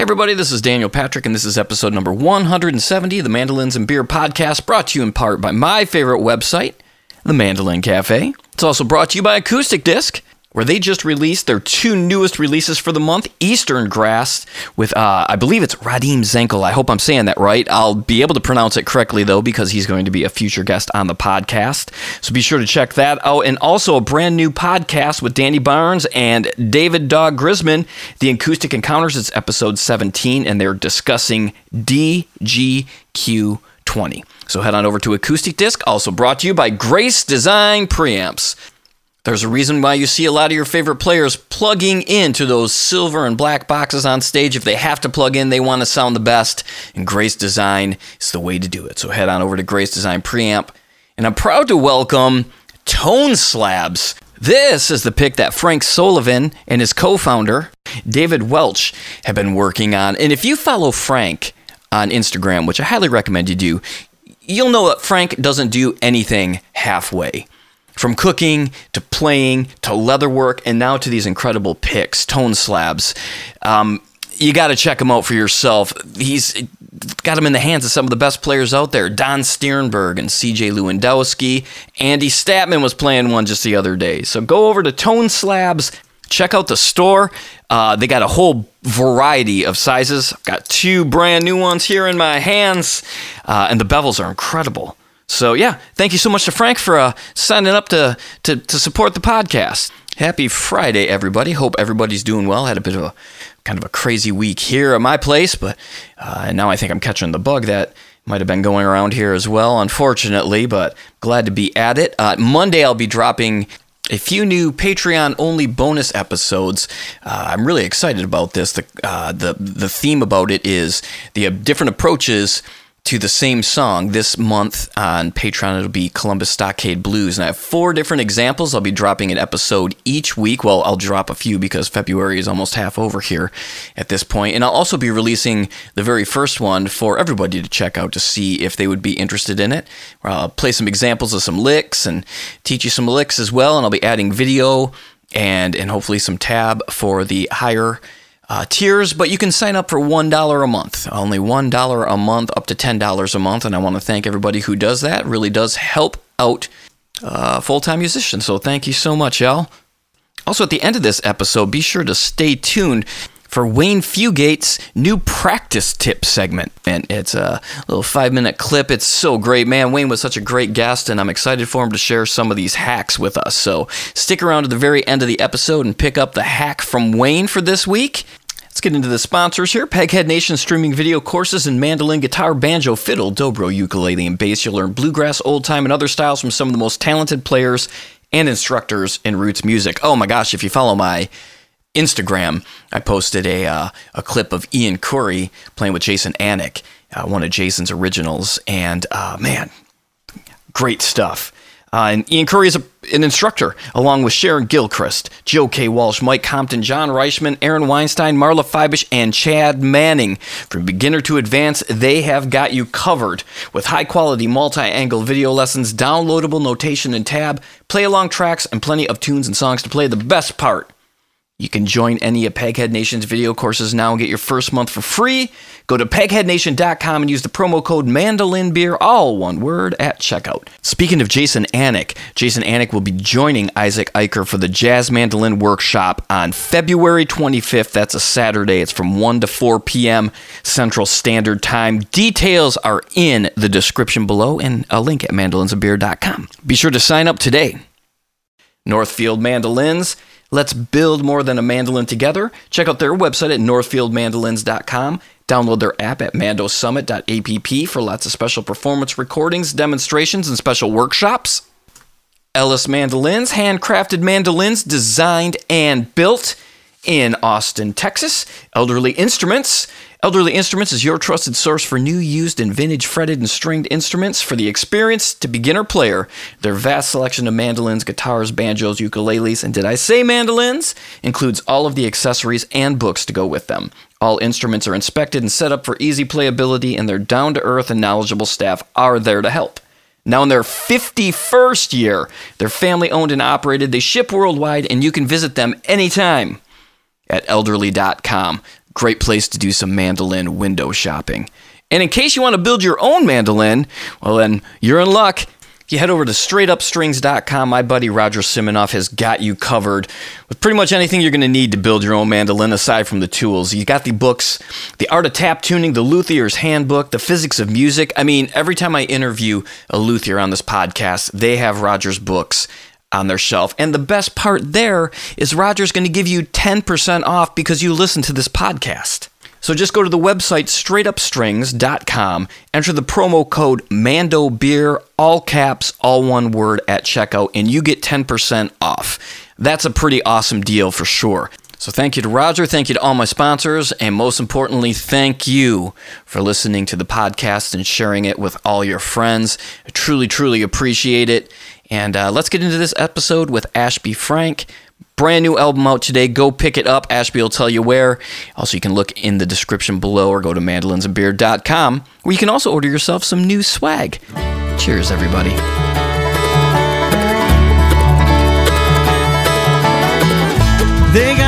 Hey everybody, this is Daniel Patrick, and this is episode number 170 of the Mandolins and Beer podcast, brought to you in part by my favorite website, the Mandolin Cafe. It's also brought to you by Acoustic Disc where they just released their two newest releases for the month Eastern Grass with, uh, I believe it's Radim Zenkl. I hope I'm saying that right. I'll be able to pronounce it correctly, though, because he's going to be a future guest on the podcast. So be sure to check that out. And also a brand new podcast with Danny Barnes and David Dawg Grisman, The Acoustic Encounters. It's episode 17, and they're discussing DGQ20. So head on over to Acoustic Disc, also brought to you by Grace Design Preamps. There's a reason why you see a lot of your favorite players plugging into those silver and black boxes on stage. If they have to plug in, they want to sound the best, and Grace Design is the way to do it. So head on over to Grace Design Preamp. And I'm proud to welcome Tone Slabs. This is the pick that Frank Sullivan and his co founder, David Welch, have been working on. And if you follow Frank on Instagram, which I highly recommend you do, you'll know that Frank doesn't do anything halfway. From cooking to playing to leatherwork and now to these incredible picks, tone slabs. Um, you got to check him out for yourself. He's got him in the hands of some of the best players out there Don Stiernberg and CJ Lewandowski. Andy Statman was playing one just the other day. So go over to Tone Slabs, check out the store. Uh, they got a whole variety of sizes. Got two brand new ones here in my hands, uh, and the bevels are incredible. So yeah, thank you so much to Frank for uh, signing up to, to to support the podcast. Happy Friday, everybody. Hope everybody's doing well. Had a bit of a kind of a crazy week here at my place, but uh, now I think I'm catching the bug that might have been going around here as well, unfortunately. But glad to be at it. Uh, Monday I'll be dropping a few new Patreon only bonus episodes. Uh, I'm really excited about this. The uh, the the theme about it is the uh, different approaches to the same song this month on Patreon. It'll be Columbus Stockade Blues. And I have four different examples. I'll be dropping an episode each week. Well, I'll drop a few because February is almost half over here at this point. And I'll also be releasing the very first one for everybody to check out to see if they would be interested in it. I'll play some examples of some licks and teach you some licks as well. And I'll be adding video and, and hopefully some tab for the higher uh, tiers, but you can sign up for $1 a month. Only $1 a month, up to $10 a month. And I want to thank everybody who does that. Really does help out uh, full time musicians. So thank you so much, y'all. Also, at the end of this episode, be sure to stay tuned for Wayne Fugate's new practice tip segment. And it's a little five minute clip. It's so great. Man, Wayne was such a great guest, and I'm excited for him to share some of these hacks with us. So stick around to the very end of the episode and pick up the hack from Wayne for this week. Let's get into the sponsors here. Peghead Nation streaming video courses in mandolin, guitar, banjo, fiddle, dobro, ukulele, and bass. You'll learn bluegrass, old time, and other styles from some of the most talented players and instructors in roots music. Oh my gosh, if you follow my Instagram, I posted a, uh, a clip of Ian Curry playing with Jason Anick, uh, one of Jason's originals. And uh, man, great stuff. Uh, and Ian Curry is a, an instructor, along with Sharon Gilchrist, Joe K. Walsh, Mike Compton, John Reischman, Aaron Weinstein, Marla Fibish, and Chad Manning. From beginner to advanced, they have got you covered with high quality multi angle video lessons, downloadable notation and tab, play along tracks, and plenty of tunes and songs to play. The best part you can join any of Peghead Nation's video courses now and get your first month for free. Go to pegheadnation.com and use the promo code MandolinBeer, all one word, at checkout. Speaking of Jason Anick, Jason Anick will be joining Isaac Eicher for the Jazz Mandolin Workshop on February 25th. That's a Saturday. It's from 1 to 4 p.m. Central Standard Time. Details are in the description below and a link at mandolinsandbeer.com. Be sure to sign up today. Northfield Mandolins Let's build more than a mandolin together. Check out their website at northfieldmandolins.com. Download their app at mandosummit.app for lots of special performance recordings, demonstrations, and special workshops. Ellis Mandolins, handcrafted mandolins designed and built in Austin, Texas. Elderly Instruments. Elderly Instruments is your trusted source for new, used, and vintage fretted and stringed instruments for the experienced to beginner player. Their vast selection of mandolins, guitars, banjos, ukuleles, and did I say mandolins? Includes all of the accessories and books to go with them. All instruments are inspected and set up for easy playability, and their down to earth and knowledgeable staff are there to help. Now, in their 51st year, they're family owned and operated. They ship worldwide, and you can visit them anytime at elderly.com. great place to do some mandolin window shopping. And in case you want to build your own mandolin, well, then you're in luck. If you head over to straightupstrings.com, my buddy Roger Siminoff has got you covered with pretty much anything you're going to need to build your own mandolin aside from the tools. You got the books, The Art of Tap Tuning, The Luthier's Handbook, The Physics of Music. I mean, every time I interview a luthier on this podcast, they have Roger's books on their shelf. And the best part there is Roger's going to give you 10% off because you listen to this podcast. So just go to the website straightupstrings.com, enter the promo code Mando Beer, all caps, all one word at checkout, and you get 10% off. That's a pretty awesome deal for sure. So thank you to Roger, thank you to all my sponsors, and most importantly, thank you for listening to the podcast and sharing it with all your friends. I truly, truly appreciate it. And uh, let's get into this episode with Ashby Frank. Brand new album out today. Go pick it up. Ashby will tell you where. Also, you can look in the description below or go to mandolinsandbeer.com where you can also order yourself some new swag. Cheers, everybody.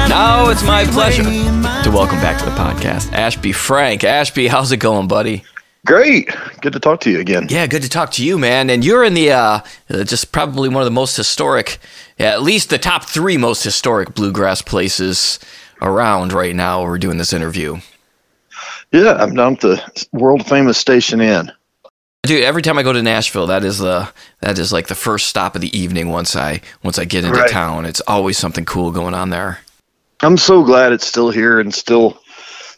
Now it's my pleasure to welcome back to the podcast Ashby Frank. Ashby, how's it going, buddy? Great. Good to talk to you again. Yeah, good to talk to you, man. And you're in the uh, just probably one of the most historic, at least the top three most historic bluegrass places around right now. We're doing this interview. Yeah, I'm down at the world famous Station Inn. Dude, every time I go to Nashville, that is the that is like the first stop of the evening. Once I once I get into Right. town, it's always something cool going on there. I'm so glad it's still here and still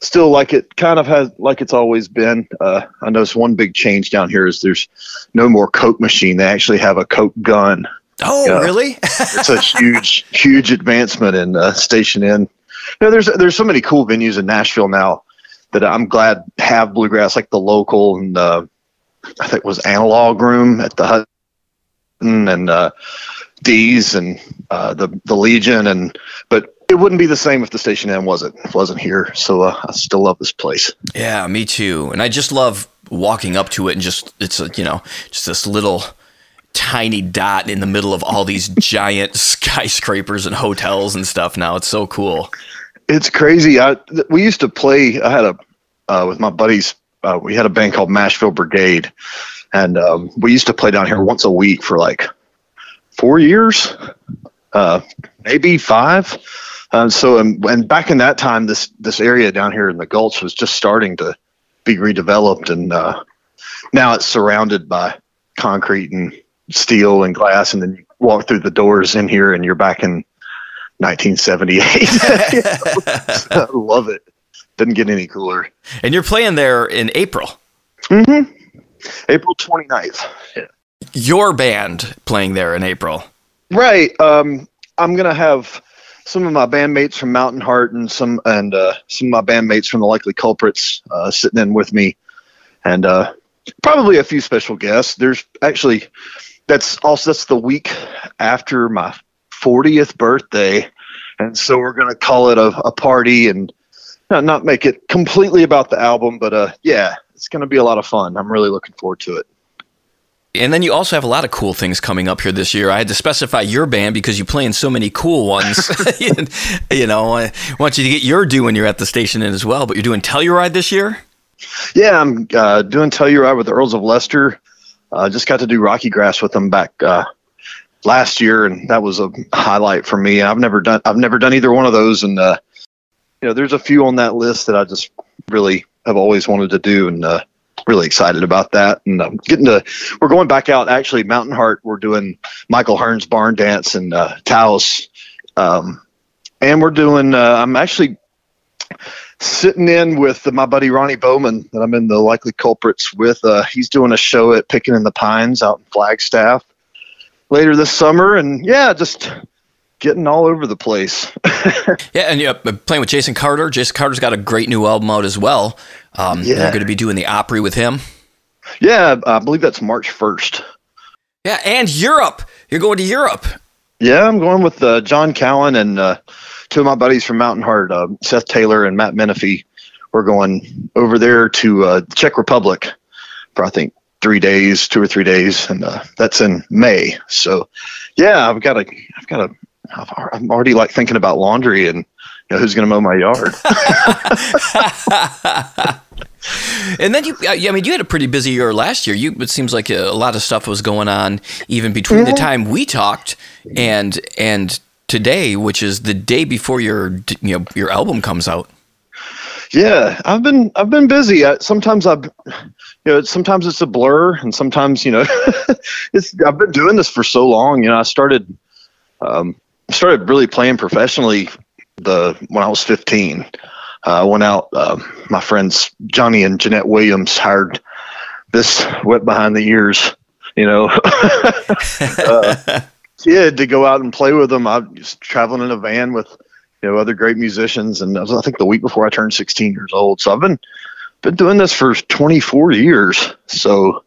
still like it kind of has like it's always been. Uh, I noticed one big change down here is there's no more Coke machine. They actually have a Coke gun. Oh, Yeah. really? It's a huge, huge advancement in uh, Station Inn. You know, there's there's so many cool venues in Nashville now that I'm glad have bluegrass, like the local and uh, I think it was Analog Room at the Hudson and uh, D's and uh, the the Legion and but it wouldn't be the same if the Station Inn wasn't wasn't here. So uh, I still love this place. yeah, me too. And I just love walking up to it and just it's a you know just this little tiny dot in the middle of all these giant skyscrapers and hotels and stuff. Now it's so cool. It's crazy. I we used to play. I had a uh, with my buddies. Uh, we had a band called Mashville Brigade, and um, we used to play down here once a week for like four years, uh, maybe five. Uh, so, and, and back in that time, this this area down here in the Gulch was just starting to be redeveloped, and uh, now it's surrounded by concrete and steel and glass, and then you walk through the doors in here, and you're back in 1978. I love it. Doesn't get any cooler. And you're playing there in April. Mm-hmm. April 29th. Yeah. Your band playing there in April. Right. Um, I'm gonna have some of my bandmates from Mountain Heart and some and uh, some of my bandmates from the Likely Culprits uh, sitting in with me, and uh, probably a few special guests. There's actually that's also that's the week after my 40th birthday, and so we're gonna call it a, a party and not, not make it completely about the album, but uh, yeah, it's gonna be a lot of fun. I'm really looking forward to it. And then you also have a lot of cool things coming up here this year. I had to specify your band because you play in so many cool ones. you know, I want you to get your due when you're at the Station Inn as well. But you're doing Telluride this year? Yeah, I'm uh, doing Telluride with the Earls of Leicester. Uh, just got to do Rocky Grass with them back uh, last year, and that was a highlight for me. I've never done I've never done either one of those, and uh, you know, there's a few on that list that I just really have always wanted to do, and uh, really excited about that. And I'm getting to we're going back out actually Mountain Heart. We're doing Michael Hearne's Barn Dance and uh, Taos, um, and we're doing. Uh, I'm actually sitting in with my buddy Ronnie Bowman that I'm in the likely culprits with. Uh, he's doing a show at Picking in the Pines out in Flagstaff later this summer, and yeah, just getting all over the place. Yeah, and you're playing with Jason Carter. Jason Carter's got a great new album out as well. Um, Yeah. You're going to be doing the Opry with him. yeah, I believe that's March 1st. Yeah, and Europe. You're going to Europe. Yeah, I'm going with uh, John Cowan and uh, two of my buddies from Mountain Heart, uh, Seth Taylor and Matt Menefee. We're going over there to uh, Czech Republic for I think three days, two or three days, and uh, that's in May. So, yeah, I've got a, I've got a, I'm already like thinking about laundry and you know, who's going to mow my yard? and then you, I mean, you had a pretty busy year last year. You, it seems like a, lot of stuff was going on even between mm-hmm. the time we talked and and today, which is the day before your you know your album comes out. Yeah, I've been I've been busy. I, sometimes I've you know sometimes it's a blur, and sometimes you know it's I've been doing this for so long. You know, I started um, started really playing professionally the when I was 15. Uh, I went out. Uh, my friends Johnny and Jeanette Williams hired this wet behind the ears, you know, uh, kid to go out and play with them. I was traveling in a van with you know other great musicians, and was, I think the week before I turned 16 years old. So I've been been doing this for 24 years. So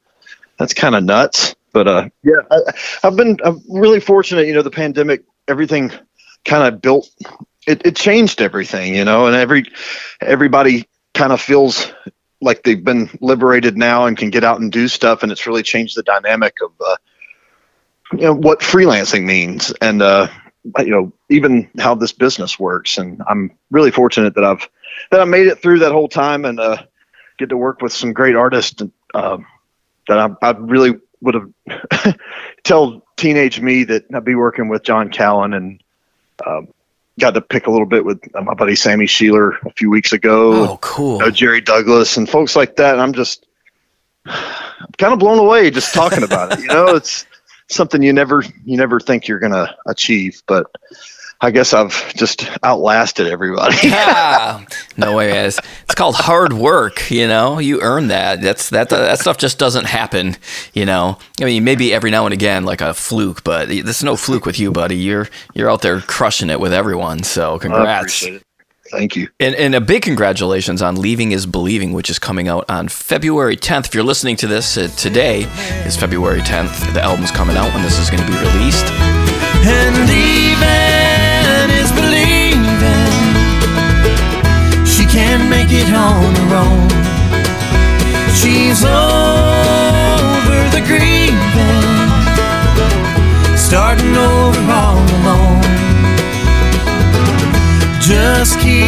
that's kind of nuts. But uh, yeah, I, I've been I'm really fortunate. You know, the pandemic, everything kind of built it, it changed everything, you know, and every everybody kind of feels like they've been liberated now and can get out and do stuff, and it's really changed the dynamic of uh, you know what freelancing means, and uh, you know even how this business works. And I'm really fortunate that I've that I made it through that whole time and uh, get to work with some great artists uh, that I, I really would have tell teenage me that I'd be working with John Cowan and um, got to pick a little bit with uh, my buddy Sammy Shelor a few weeks ago. Oh, cool. You know, Jerry Douglas and folks like that. And I'm just I'm kind of blown away just talking about it. You know, it's something you never you never think you're gonna achieve, but I guess I've just outlasted everybody. yeah, no way. It's, it's called hard work. You know, you earn that. That's that. That stuff just doesn't happen. You know, I mean, maybe every now and again, like a fluke, but there's no fluke with you, buddy. You're you're out there crushing it with everyone. So congrats. Thank you. And, and a big congratulations on Leaving is Believing, which is coming out on February 10th. If you're listening to this uh, today, is February 10th. The album's coming out when this is going to be released. And can't make it on her own. She's over the grieving, starting over all alone. Just keep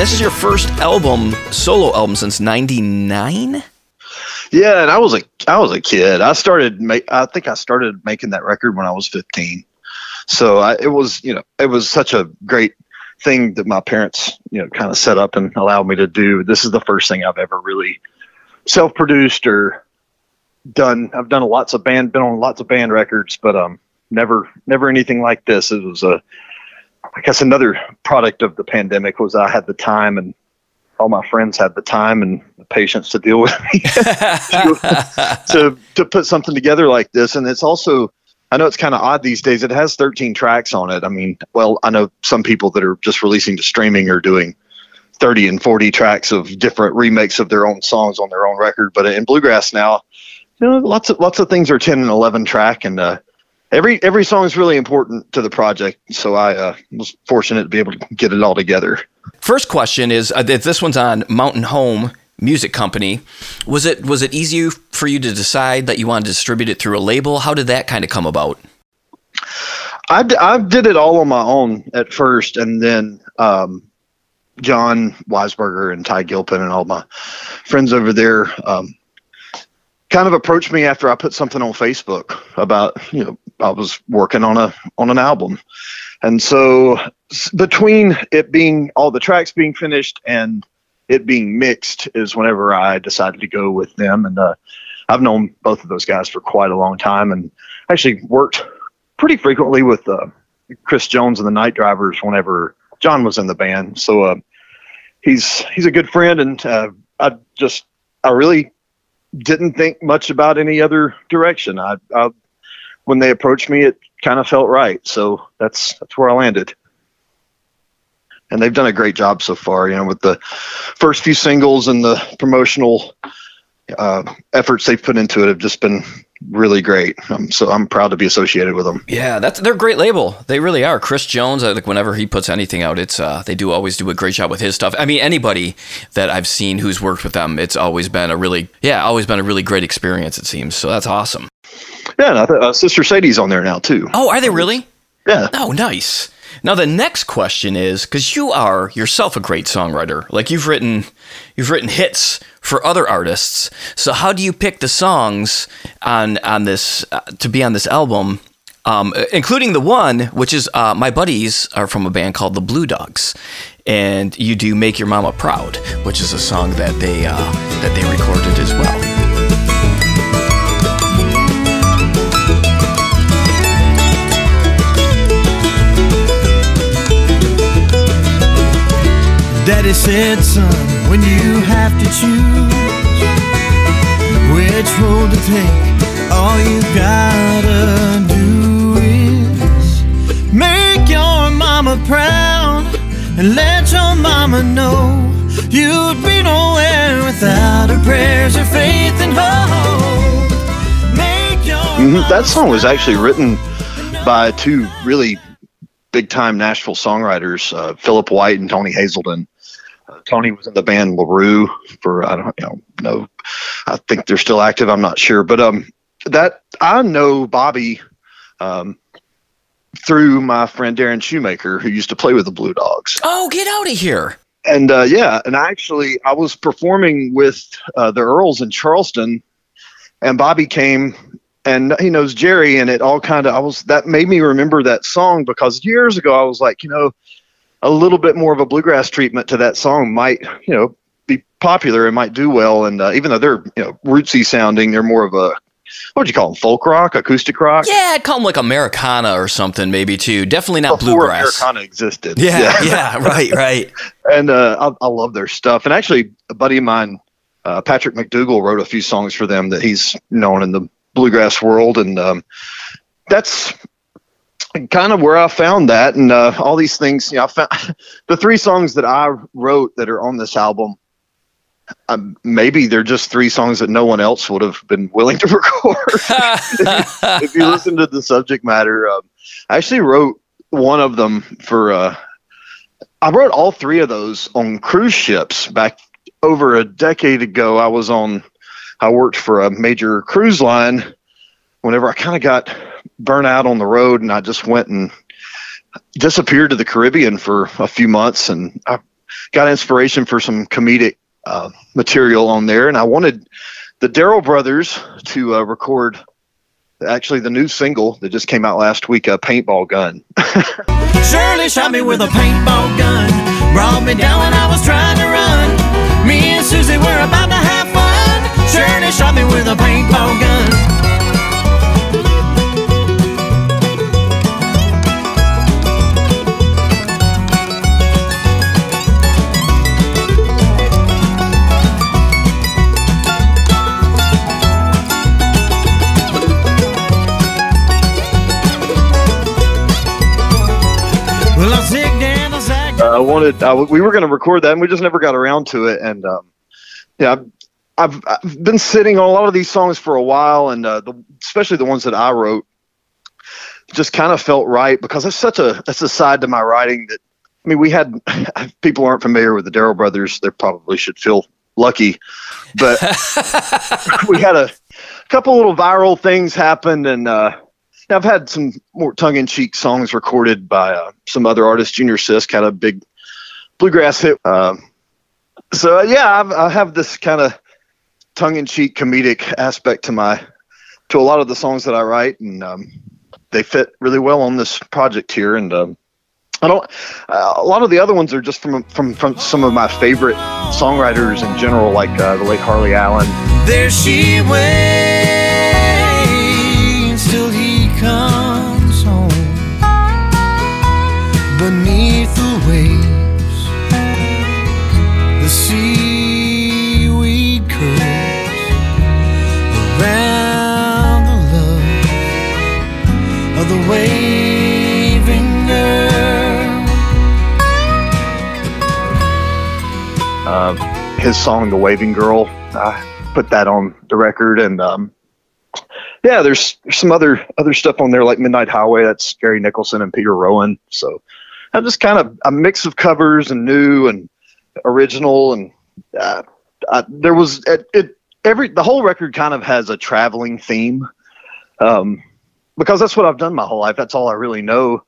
this is your first album, solo album, since '99. Yeah, and I was a I was a kid. I started make I think I started making that record when I was 15. So I, it was you know it was such a great thing that my parents you know kind of set up and allowed me to do. This is the first thing I've ever really self-produced or done. I've done lots of band, been on lots of band records, but um never never anything like this. It was a I guess another product of the pandemic was I had the time and all my friends had the time and the patience to deal with me to, to, to put something together like this. And it's also, I know it's kind of odd these days. It has 13 tracks on it. I mean, well, I know some people that are just releasing to streaming are doing 30 and 40 tracks of different remakes of their own songs on their own record. But in bluegrass now, you know, lots of lots of things are 10 and 11 track, and uh, every every song is really important to the project. So I uh, was fortunate to be able to get it all together. First question is uh, this one's on Mountain Home Music Company. Was it was it easy for you to decide that you wanted to distribute it through a label? How did that kind of come about? I, d- I did it all on my own at first, and then um, Jon Weisberger and Ty Gilpin and all my friends over there um, kind of approached me after I put something on Facebook about you know I was working on a on an album, and so between it being all the tracks being finished and it being mixed is whenever I decided to go with them, and uh, I've known both of those guys for quite a long time, and actually worked pretty frequently with uh, Chris Jones and the Night Drivers whenever Jon was in the band. So uh, he's he's a good friend, and uh, I just I really didn't think much about any other direction. I, I when they approached me, it kind of felt right. So that's that's where I landed. And they've done a great job so far. You know, with the first few singles and the promotional uh, efforts they've put into it have just been really great. Um, so I'm proud to be associated with them. Yeah, that's they're a great label. They really are. Chris Jones, think whenever he puts anything out, it's uh, they do always do a great job with his stuff. I mean, anybody that I've seen who's worked with them, it's always been a really yeah, always been a really great experience. It seems so. That's awesome. Yeah, th- uh, Sister Sadie's on there now too. Oh, are they really? Yeah. Oh, nice. Now the next question is because you are yourself a great songwriter, like you've written, you've written hits for other artists. So how do you pick the songs on on this uh, to be on this album? Um, including the one which is uh, my buddies are from a band called the Blue Dogs, and you do "Make Your Mama Proud," which is a song that they uh, that they recorded as well. Daddy said, son, when you have to choose which road to take, all you gotta do is make your mama proud and let your mama know you'd be nowhere without her prayers, her faith, and hope. Mm-hmm. That song was actually written by two really big time Nashville songwriters, uh, Philip White and Tony Haselden. Tony was in the band LaRue for I don't you know, know I think they're still active. I'm not sure, but um, that I know Bobby um, through my friend Darren Shoemaker, who used to play with the Blue Dogs. Oh, get out of here! And uh, yeah, and actually, I was performing with uh, the Earls in Charleston, and Bobby came and he knows Jerry, and it all kind of I was that made me remember that song because years ago I was like, you know, a little bit more of a bluegrass treatment to that song might, you know, be popular and might do well. And uh, even though they're, you know, rootsy sounding, they're more of a, what would you call them? Folk rock, acoustic rock? Yeah, I'd call them like Americana or something, maybe too. Definitely not bluegrass. Before bluegrass. Americana existed. Yeah, yeah, yeah right, right. and uh, I, I, love their stuff. And actually, a buddy of mine, uh, Patrick McDougall, wrote a few songs for them that he's known in the bluegrass world, and um, that's kind of where I found that, and uh, all these things. You know, I found the three songs that I wrote that are on this album. Um, maybe they're just three songs that no one else would have been willing to record. if, you, if, you, listen to the subject matter, um, I actually wrote one of them for. Uh, I wrote all three of those on cruise ships back over a decade ago. I was on. I worked for a major cruise line. Whenever I kind of got burnt out on the road, and I just went and disappeared to the Caribbean for a few months, and I got inspiration for some comedic uh, material on there, and I wanted the Darrell brothers to uh, record actually the new single that just came out last week, a paintball gun. Shirley shot me with a paintball gun, brought me down when I was trying to run. Me and Susie were about to have Shot me with a paintball gun. I wanted. Uh, we were going to record that, and we just never got around to it. And um, yeah, I've, I've been sitting on a lot of these songs for a while, and uh, the, especially the ones that I wrote, just kind of felt right because it's such a it's a side to my writing that. I mean, we had people aren't familiar with the Darrell brothers. They probably should feel lucky, but we had a couple little viral things happen, and uh, I've had some more tongue-in-cheek songs recorded by uh, some other artists. Junior Sisk had a big bluegrass hit. Um, so uh, yeah, I've, I have this kind of tongue-in-cheek comedic aspect to my to a lot of the songs that I write, and um, they fit really well on this project here. And um, I don't. Uh, a lot of the other ones are just from from from some of my favorite songwriters in general, like uh, the late Harley Allen. There she waits his song, "The Waving Girl," uh, put that on the record. And um, yeah, there's, there's some other other stuff on there like Midnight Highway. That's Gary Nicholson and Peter Rowan. So I'm just kind of a mix of covers and new and original. And uh, I, there was it, it every the whole record kind of has a traveling theme. Um, because that's what I've done my whole life. That's all I really know.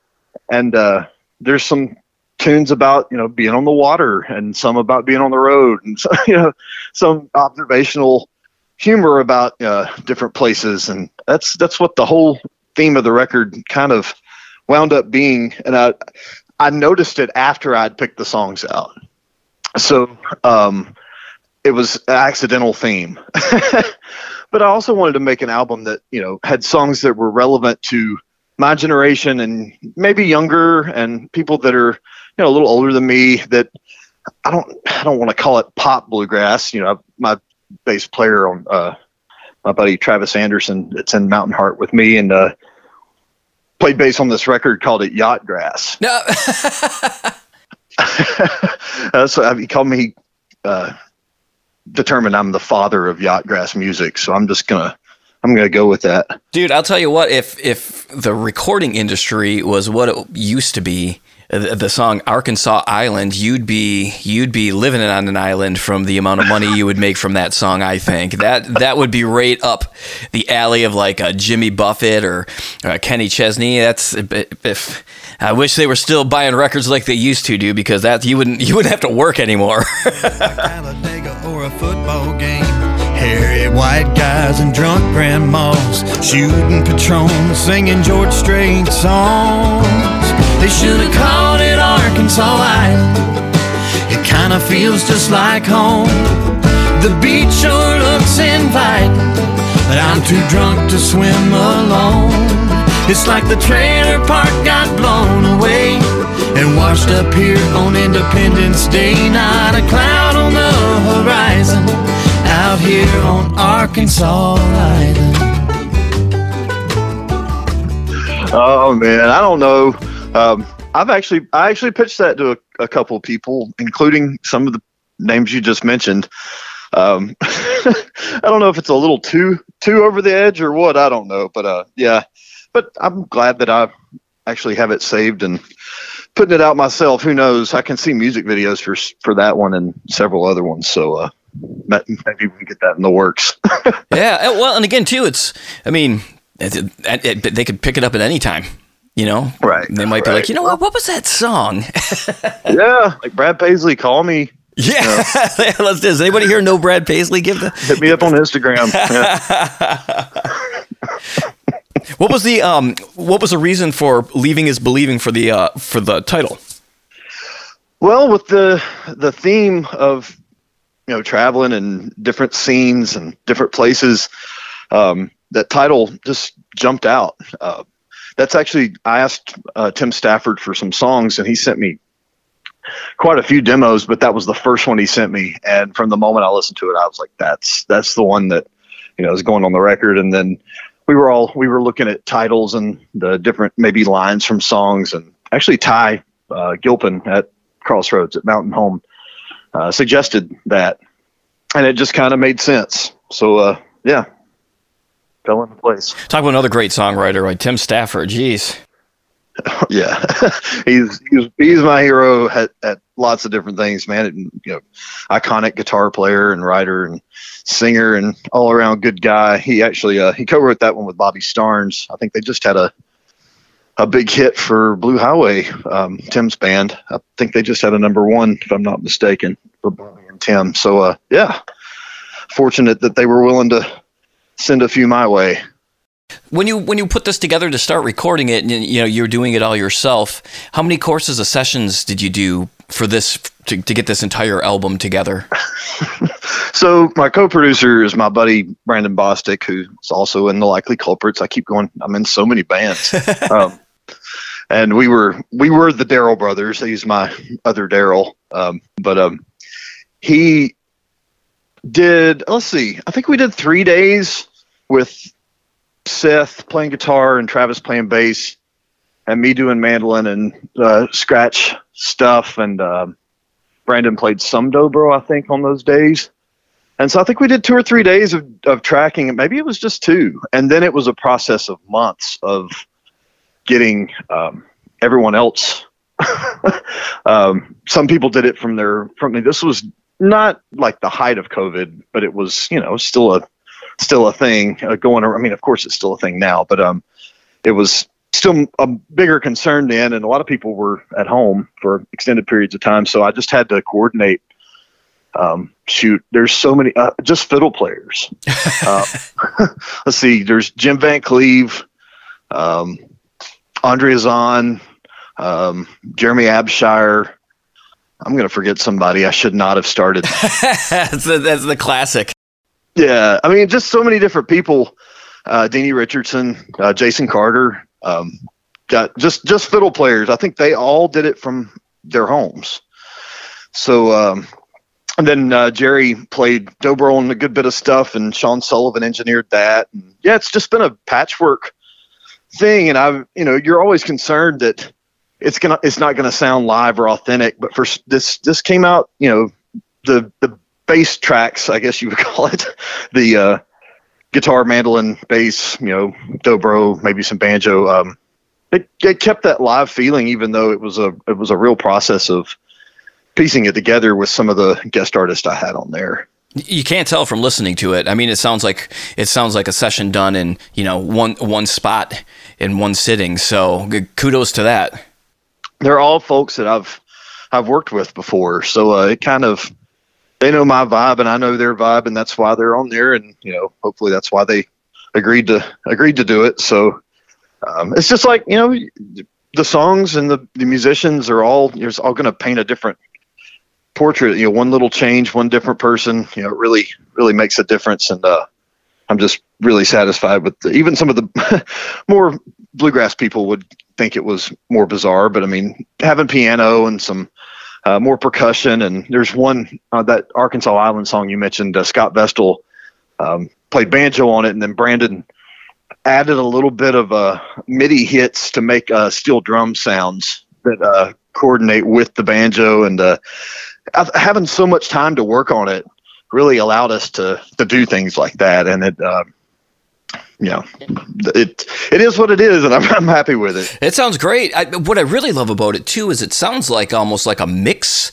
And uh, there's some tunes about you know being on the water and some about being on the road and so, you know some observational humor about uh, different places. And that's that's what the whole theme of the record kind of wound up being. And i i noticed it after i'd picked the songs out. So um it was an accidental theme. But i also wanted to make an album that you know had songs that were relevant to my generation and maybe younger and people that are know a little older than me that I don't I don't want to call it pop bluegrass. You know, my bass player on uh, my buddy Travis Anderson that's in Mountain Heart with me and uh, played bass on this record called it Yacht Grass. No. so he called me uh, determined I'm the father of yacht grass music. So I'm just gonna I'm gonna go with that. Dude, I'll tell you what, if if the recording industry was what it used to be, the song Arkansas Island, you'd be you'd be living on an island from the amount of money you would make from that song. I think that that would be right up the alley of like a Jimmy Buffett or uh, Kenny Chesney. That's if I wish they were still buying records like they used to do because that you wouldn't you wouldn't have to work anymore. Hairy white guys and drunk grandmas shooting Patron, singing George Strait songs. They should have called it Arkansas Island. It kinda feels just like home. The beach sure looks inviting, but I'm too drunk to swim alone. It's like the trailer park got blown away and washed up here on Independence Day. Not a cloud on the horizon out here on Arkansas Island. Oh man, I don't know. Um, I've actually I actually pitched that to a, a couple of people, including some of the names you just mentioned. Um, I don't know if it's a little too too over the edge or what. I don't know, but uh, yeah. But I'm glad that I actually have it saved and putting it out myself. Who knows? I can see music videos for for that one and several other ones. So uh, maybe we can get that in the works. yeah. Well, and again, too, it's. I mean, it, it, it, they could pick it up at any time you know? Right they might right. be like you know what? What was that song? Yeah like brad paisley call me. Yeah. You know. let's does anybody here know brad paisley? Give the hit me up on instagram. What was the um what was the reason for leaving is believing for the uh for the title? Well with the the theme of you know traveling and different scenes and different places um that title just jumped out. Uh, that's actually I asked uh, Tim Stafford for some songs, and he sent me quite a few demos, but that was the first one he sent me. And from the moment I listened to it, I was like, "That's that's the one that you know is going on the record." And then we were all we were looking at titles and the different maybe lines from songs, and actually Ty uh, Gilpin at Crossroads at Mountain Home uh, suggested that, and it just kind of made sense. So uh, yeah, fell into place. Talk about another great songwriter, like Tim Stafford. Jeez. yeah, he's, he's he's my hero at, at lots of different things, man. And, you know, iconic guitar player and writer and singer and all around good guy. He actually uh, he co-wrote that one with Bobby Starnes. I think they just had a a big hit for Blue Highway, um, Tim's band. I think they just had a number one, if I'm not mistaken, for Bobby and Tim. So uh, yeah, fortunate that they were willing to send a few my way. When you when you put this together to start recording it, and you know you're doing it all yourself. How many courses of sessions did you do for this to, to get this entire album together? so my co-producer is my buddy Brandon Bostic, who's also in the Likely Culprits. I keep going. I'm in so many bands. um, and we were we were the Daryl brothers. He's my other Daryl, um, but um, he did. Let's see. I think we did three days with Seth playing guitar and Travis playing bass, and me doing mandolin and uh, scratch stuff. And um, Brandon played some dobro, I think, on those days. and so I think we did two or three days of, of tracking, and maybe it was just two. And then it was a process of months of getting um, everyone else. um, some people did it from their from. This was not like the height of COVID, but it was you know still a still a thing uh, going. I mean, of course, it's still a thing now, but um, it was still a bigger concern then, and a lot of people were at home for extended periods of time. So I just had to coordinate um, shoot, there's so many, uh, just fiddle players. uh, let's see, there's Jim Van Cleve, um, Andrea Zonn, um, Jeremy Abshire. I'm going to forget somebody I should not have started. that's, the, that's the classic. Yeah. I mean, just so many different people. Uh, Deanie Richardson, uh, Jason Carter, um, got just, just fiddle players. I think they all did it from their homes. So, um, and then uh, Jerry played dobro on a good bit of stuff, and Sean Sullivan engineered that. And yeah, it's just been a patchwork thing, and I've you know you're always concerned that it's gonna it's not gonna sound live or authentic. But for this this came out, you know, the the bass tracks, I guess you would call it, the uh, guitar, mandolin, bass, you know, dobro, maybe some banjo. Um, it, it kept that live feeling, even though it was a it was a real process of piecing it together with some of the guest artists I had on there. You can't tell from listening to it. I mean, it sounds like it sounds like a session done in you know one one spot in one sitting. So kudos to that. They're all folks that I've I've worked with before, so uh, it kind of they know my vibe and I know their vibe, and that's why they're on there. And you know, hopefully that's why they agreed to agreed to do it. So um, it's just like you know, the songs and the, the musicians are all you're all going to paint a different portrait, you know, one little change, one different person, you know, really, really makes a difference. And uh, I'm just really satisfied with the, even some of the more bluegrass people would think it was more bizarre, but I mean, having piano and some uh, more percussion, and there's one uh, that Arkansas Island song you mentioned, uh, Scott Vestal um, played banjo on it, and then Brandon added a little bit of uh, MIDI hits to make uh, steel drum sounds that uh, coordinate with the banjo and having so much time to work on it really allowed us to to do things like that, and it. You know, it it is what it is, and I'm, I'm happy with it. It sounds great. I, what I really love about it too is it sounds like almost like a mix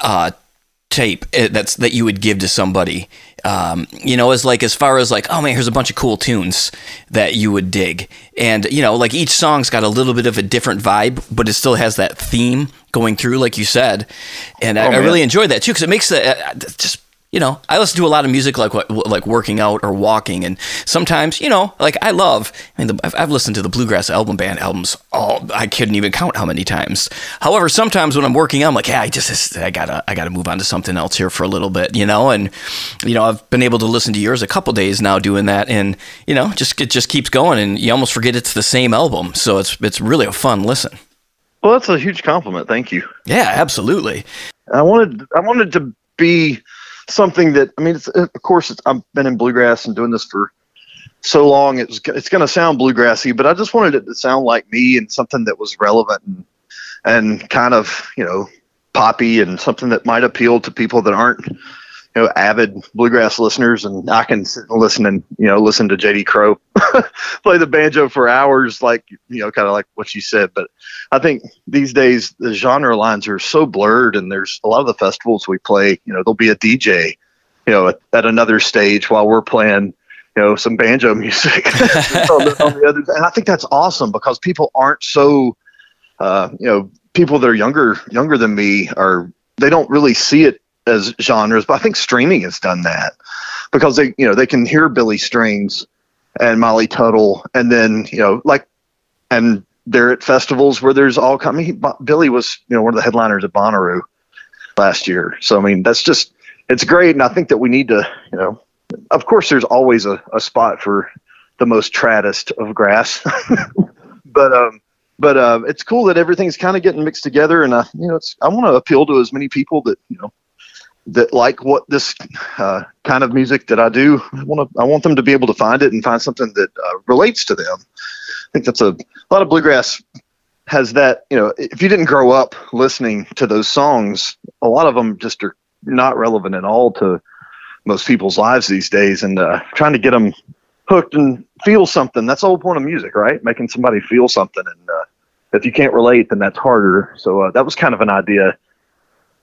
uh, tape eh, that's that you would give to somebody. Um, you know, as like as far as like, oh man, here's a bunch of cool tunes that you would dig, and you know, like each song's got a little bit of a different vibe, but it still has that theme going through, like you said, and oh, I, I, really enjoy that too because it makes the uh, just you know, I listen to a lot of music like like working out or walking, and sometimes, you know, like I love. I mean, the, I've, I've, listened to the Bluegrass Album Band albums all. I couldn't even count how many times. However, sometimes when I'm working out, I'm like, yeah, I just I gotta I gotta move on to something else here for a little bit, you know. And you know, I've been able to listen to yours a couple days now doing that, and you know, just it just keeps going, and you almost forget it's the same album. So it's it's really a fun listen. Well, that's a huge compliment. Thank you. Yeah, absolutely. I wanted I wanted to be something that I mean, of course, I've been in bluegrass and doing this for so long. It's it's going to sound bluegrassy, but I just wanted it to sound like me and something that was relevant and and kind of you know poppy and something that might appeal to people that aren't you know avid bluegrass listeners. And I can sit and listen and you know listen to J.D. Crowe play the banjo for hours, like you know, kind of like what you said. But I think these days the genre lines are so blurred, and there's a lot of the festivals we play. You know, there'll be a DJ, you know, at, at another stage while we're playing. You know, some banjo music on, the, on the other, and I think that's awesome because people aren't so, uh, you know, people that are younger younger than me are they don't really see it as genres, but I think streaming has done that because they, you know, they can hear Billy Strings and Molly Tuttle, and then you know, like, and they're at festivals where there's all. I mean, Billy was you know one of the headliners at Bonnaroo last year, so I mean that's just it's great, and I think that we need to you know, of course, there's always a, a spot for the most traddest of grass, but um, but uh, it's cool that everything's kind of getting mixed together, and uh, you know, it's I want to appeal to as many people that you know that like what this uh, kind of music that I do. I want to I want them to be able to find it and find something that uh, relates to them. I think that's a, a lot of bluegrass has that. You know, if you didn't grow up listening to those songs, a lot of them just are not relevant at all to most people's lives these days, and uh, trying to get them hooked and feel something. That's the whole point of music, right? Making somebody feel something, and uh, if you can't relate, then that's harder. So uh, that was kind of an idea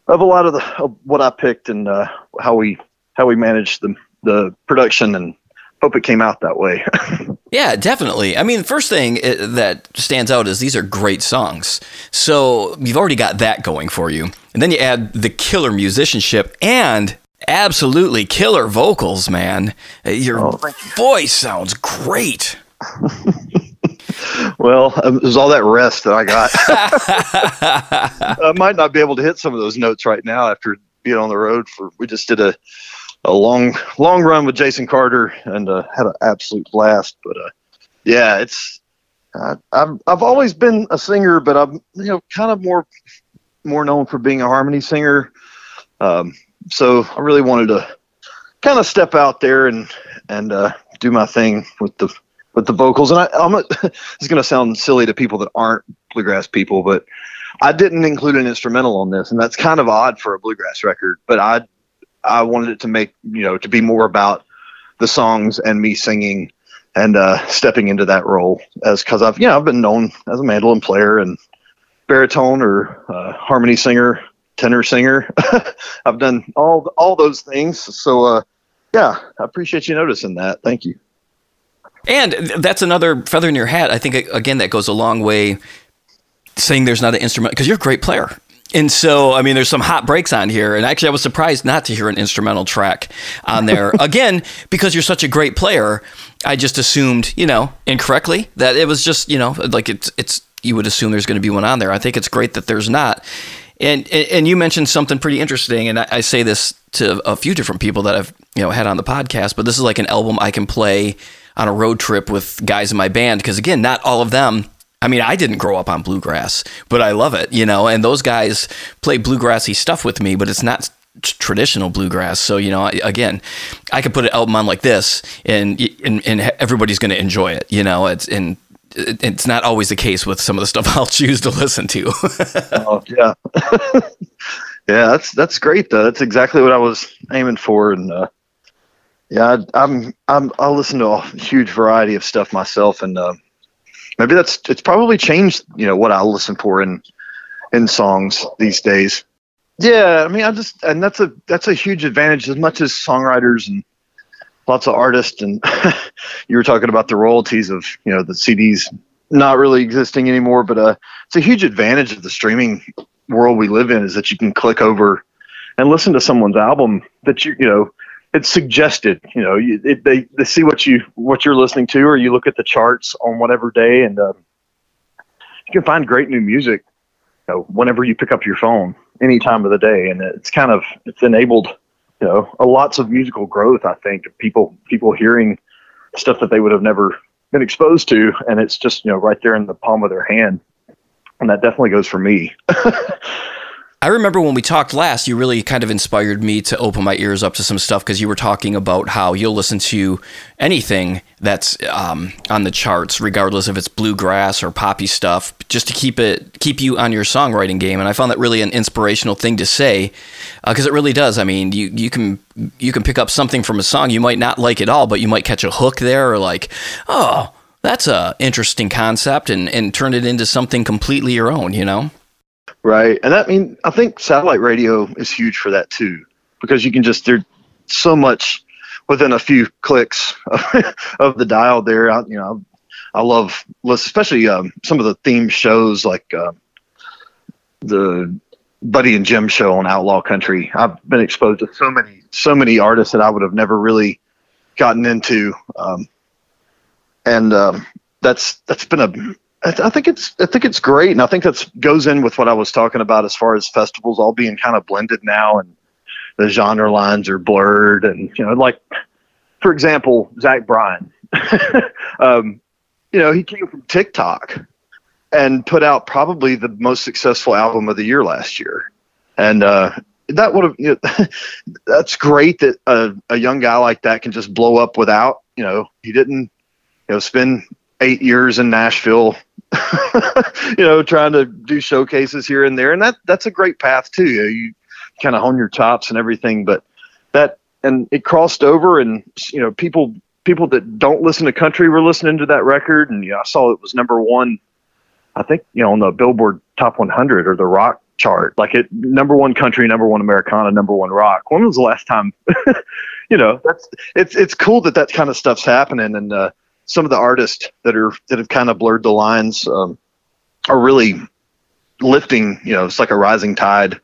of a lot of the of what I picked and uh, how we how we managed the the production and hope it came out that way. yeah, definitely. I mean, the first thing uh, that stands out is these are great songs. So you've already got that going for you. And then you add the killer musicianship and absolutely killer vocals, man. Uh, your oh, voice sounds great. well, um, it was all that rest that I got. I might not be able to hit some of those notes right now after being on the road for. We just did a a long long run with Jason Carter and uh, had an absolute blast. But uh, yeah, it's uh, I've I've always been a singer, but I'm you know kind of more more known for being a harmony singer. Um, so I really wanted to kind of step out there and and uh, do my thing with the with the vocals. And I, I'm going to sound silly to people that aren't bluegrass people, but I didn't include an instrumental on this, and that's kind of odd for a bluegrass record. But I I wanted it to make you know to be more about the songs and me singing and uh, stepping into that role as because I've you know I've been known as a mandolin player and baritone or uh, harmony singer, tenor singer. I've done all all those things. So uh, yeah, I appreciate you noticing that. Thank you. And that's another feather in your hat. I think again that goes a long way. Saying there's not an instrument because you're a great player. And so, I mean, there's some hot breaks on here. And actually, I was surprised not to hear an instrumental track on there. Again, because you're such a great player, I just assumed, you know, incorrectly that it was just, you know, like it's, it's, you would assume there's going to be one on there. I think it's great that there's not. And, and you mentioned something pretty interesting. And I, I say this to a few different people that I've, you know, had on the podcast, but this is like an album I can play on a road trip with guys in my band. Because again, not all of them I mean, I didn't grow up on bluegrass, but I love it, you know, and those guys play bluegrassy stuff with me, but it's not traditional bluegrass. So, you know, again, I could put an album on like this and, and, and everybody's going to enjoy it, you know, it's, and it's not always the case with some of the stuff I'll choose to listen to. oh, yeah. yeah, that's, that's great though. That's exactly what I was aiming for. And, uh, yeah, I, I'm, I'm, I'll listen to a huge variety of stuff myself. And, uh, maybe that's it's probably changed you know what i listen for in in songs these days yeah i mean i just and that's a that's a huge advantage as much as songwriters and lots of artists and you were talking about the royalties of you know the cds not really existing anymore but uh it's a huge advantage of the streaming world we live in is that you can click over and listen to someone's album that you you know it's suggested. You know, you, it, they they see what you what you're listening to, or you look at the charts on whatever day, and um, you can find great new music. You know, whenever you pick up your phone, any time of the day, and it's kind of it's enabled you know a lots of musical growth. I think people people hearing stuff that they would have never been exposed to, and it's just you know right there in the palm of their hand, and that definitely goes for me. I remember when we talked last, you really kind of inspired me to open my ears up to some stuff because you were talking about how you'll listen to anything that's um, on the charts, regardless if it's bluegrass or poppy stuff, just to keep it keep you on your songwriting game. And I found that really an inspirational thing to say because uh, it really does. I mean, you you can you can pick up something from a song you might not like at all, but you might catch a hook there, or like, oh, that's a interesting concept, and and turn it into something completely your own. You know. Right. And that I mean I think satellite radio is huge for that too. Because you can just there's so much within a few clicks of the dial there. I, you know, I love especially um, some of the theme shows like uh, the Buddy and Jim show on Outlaw Country. I've been exposed to so many so many artists that I would have never really gotten into, um, and um, that's that's been a I think it's I think it's great, and I think that goes in with what I was talking about as far as festivals all being kind of blended now, and the genre lines are blurred, and you know, like for example, Zach Bryan, um, you know, he came from TikTok and put out probably the most successful album of the year last year, and uh, that would have you know, that's great that a, a young guy like that can just blow up without you know he didn't you know spend eight years in Nashville you know, trying to do showcases here and there, and that that's a great path too. You, you kind of hone your chops and everything, but that and it crossed over, and you know, people people that don't listen to country were listening to that record, and you know, I saw it was number one. I think you know on the Billboard Top 100 or the rock chart, like it number one country, number one Americana, number one rock. When was the last time? you know, that's it's it's cool that that kind of stuff's happening, and uh, some of the artists that are that have kind of blurred the lines um, are really lifting. You know, it's like a rising tide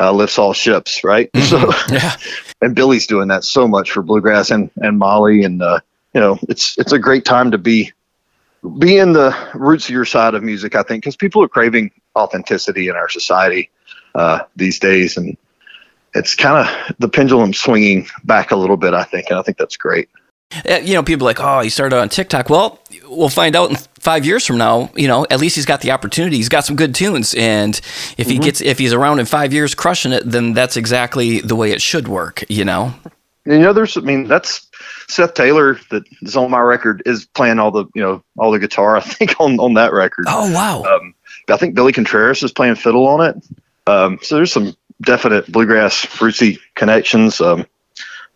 uh, lifts all ships, right? Mm-hmm. So, Yeah. and Billy's doing that so much for bluegrass and and Molly, and uh, you know, it's it's a great time to be be in the roots of your side of music. I think because people are craving authenticity in our society uh, these days, and it's kind of the pendulum swinging back a little bit. I think, and I think that's great. Uh, You know, people are like, oh, he started on TikTok. Well, we'll find out in five years from now. You know, at least he's got the opportunity. He's got some good tunes, and if he gets, if he's around in five years crushing it, then that's exactly the way it should work. You know. And, you know, there's, I mean, that's Seth Taylor that is on my record is playing all the, you know, all the guitar. I think on on that record. Oh wow. Um, I think Billy Contreras is playing fiddle on it. Um, so there's some definite bluegrass rootsy connections. Um,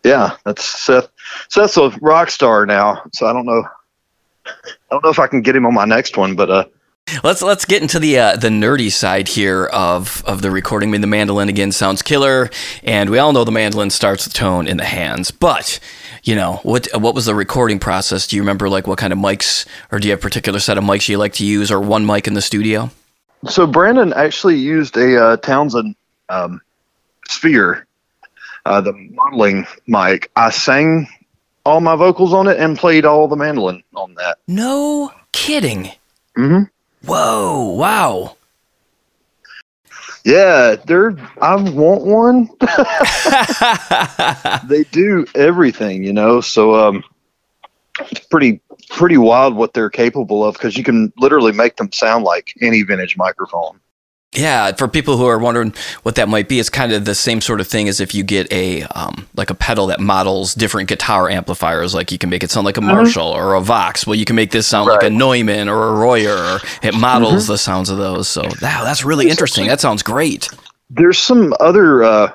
yeah, that's Seth. Seth's a rock star now, so I don't know. I don't know if I can get him on my next one, but uh, Let's let's get into the uh, the nerdy side here of of the recording. I mean, the mandolin again sounds killer, and we all know the mandolin starts the tone in the hands. But you know what what was the recording process? Do you remember like what kind of mics, or do you have a particular set of mics you like to use, or one mic in the studio? so Brandon actually used a uh, Townsend um, Sphere, uh, the modeling mic. I sang all my vocals on it and played all the mandolin on that. No kidding. hmm Whoa! Wow. Yeah, they're. I want one. they do everything, you know. So um, it's pretty pretty wild what they're capable of because you can literally make them sound like any vintage microphone. Yeah, for people who are wondering what that might be, it's kind of the same sort of thing as if you get a um, like a pedal that models different guitar amplifiers. Like you can make it sound like a Marshall or a Vox. Well, you can make this sound like a Neumann or a Royer. Or it models the sounds of those. So wow, that's really interesting. That sounds great. There's some other uh,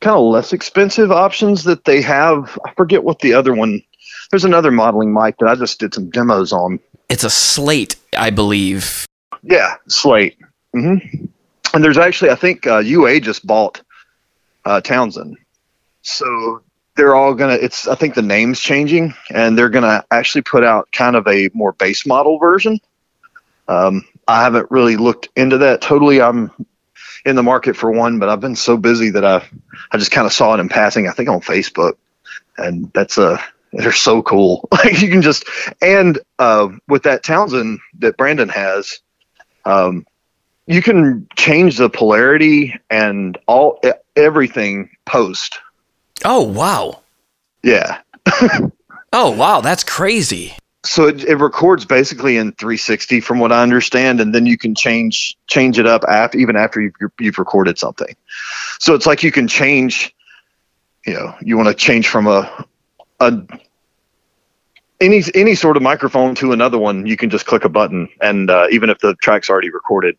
kind of less expensive options that they have. I forget what the other one. There's another modeling mic that I just did some demos on. It's a slate, I believe. Yeah, Slate. hmm And there's actually, I think uh, UA just bought uh, Townsend, so they're all gonna. It's I think the name's changing, and they're gonna actually put out kind of a more base model version. Um, I haven't really looked into that totally. I'm in the market for one, but I've been so busy that I I just kind of saw it in passing. I think on Facebook, and that's a they're so cool. Like you can just and uh, with that Townsend that Brandon has, um, you can change the polarity and all everything post. Oh wow. Yeah. Oh wow, that's crazy. So it, it records basically in 360 from what I understand, and then you can change change it up after even after you've, you've recorded something. So it's like you can change, you know, you want to change from a a any any sort of microphone to another one. You can just click a button, and uh, even if the track's already recorded,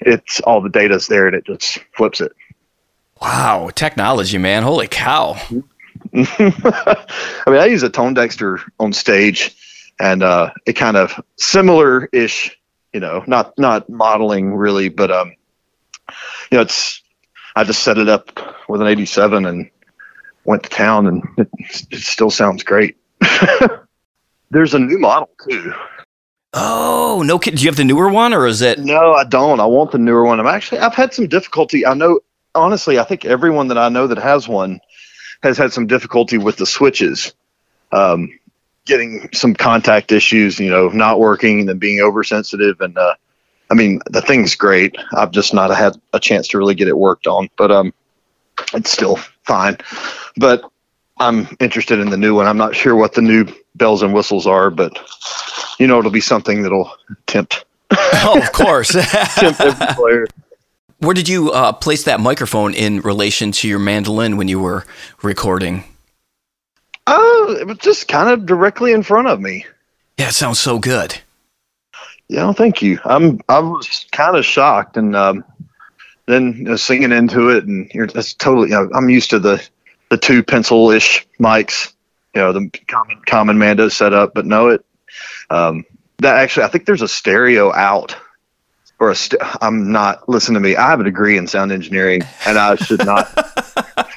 it's all the data's there, and it just flips it. Wow, technology, man. Holy cow. I mean, I use a Tone Dexter on stage, and uh, it kind of similar-ish, you know, not not modeling really, but um, you know, it's I just set it up with an '87 and went to town, and it, it still sounds great. There's a new model too. Oh, no kid. Do you have the newer one or is it No, I don't. I want the newer one. I'm actually I've had some difficulty. I know honestly, I think everyone that I know that has one has had some difficulty with the switches. Um, getting some contact issues, you know, not working and then being oversensitive and uh I mean, the thing's great. I've just not had a chance to really get it worked on, but um it's still fine. But I'm interested in the new one. I'm not sure what the new bells and whistles are, but you know it'll be something that'll tempt Oh, of course. tempt every player. Where did you uh, place that microphone in relation to your mandolin when you were recording? Oh, it was just kind of directly in front of me. Yeah, it sounds so good. Yeah, thank you. I'm I was kind of shocked, and um, then you know, singing into it, and you're that's totally. You know, I'm used to the the two pencil ish mics, you know, the common common Mando setup. But no, it um, that actually I think there's a stereo out or a st- I'm not listen to me. I have a degree in sound engineering, and I should not.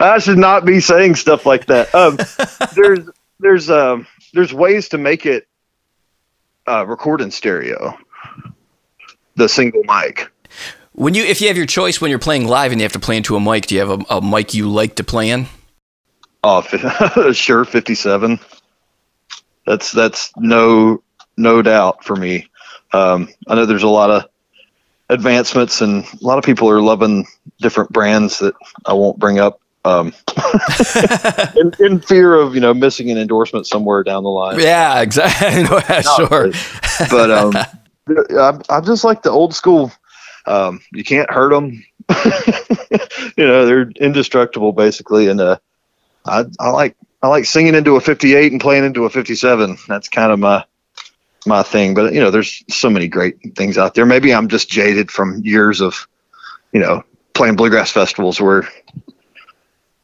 I should not be saying stuff like that. Um, there's there's um, there's ways to make it uh, record in stereo. The single mic. When you, if you have your choice when you're playing live and you have to play into a mic, do you have a, a mic you like to play in? Oh, sure, fifty-seven. That's that's no no doubt for me. Um, I know there's a lot of advancements, and a lot of people are loving different brands that I won't bring up. Um, in, in, fear of you know missing an endorsement somewhere down the line. Yeah, exactly. no, sure. But, but um, I, I just like the old school. Um, you can't hurt them. you know they're indestructible basically, and uh, I, I like I like singing into a 58 and playing into a 57. That's kind of my my thing. But you know, there's so many great things out there. Maybe I'm just jaded from years of, you know, playing bluegrass festivals where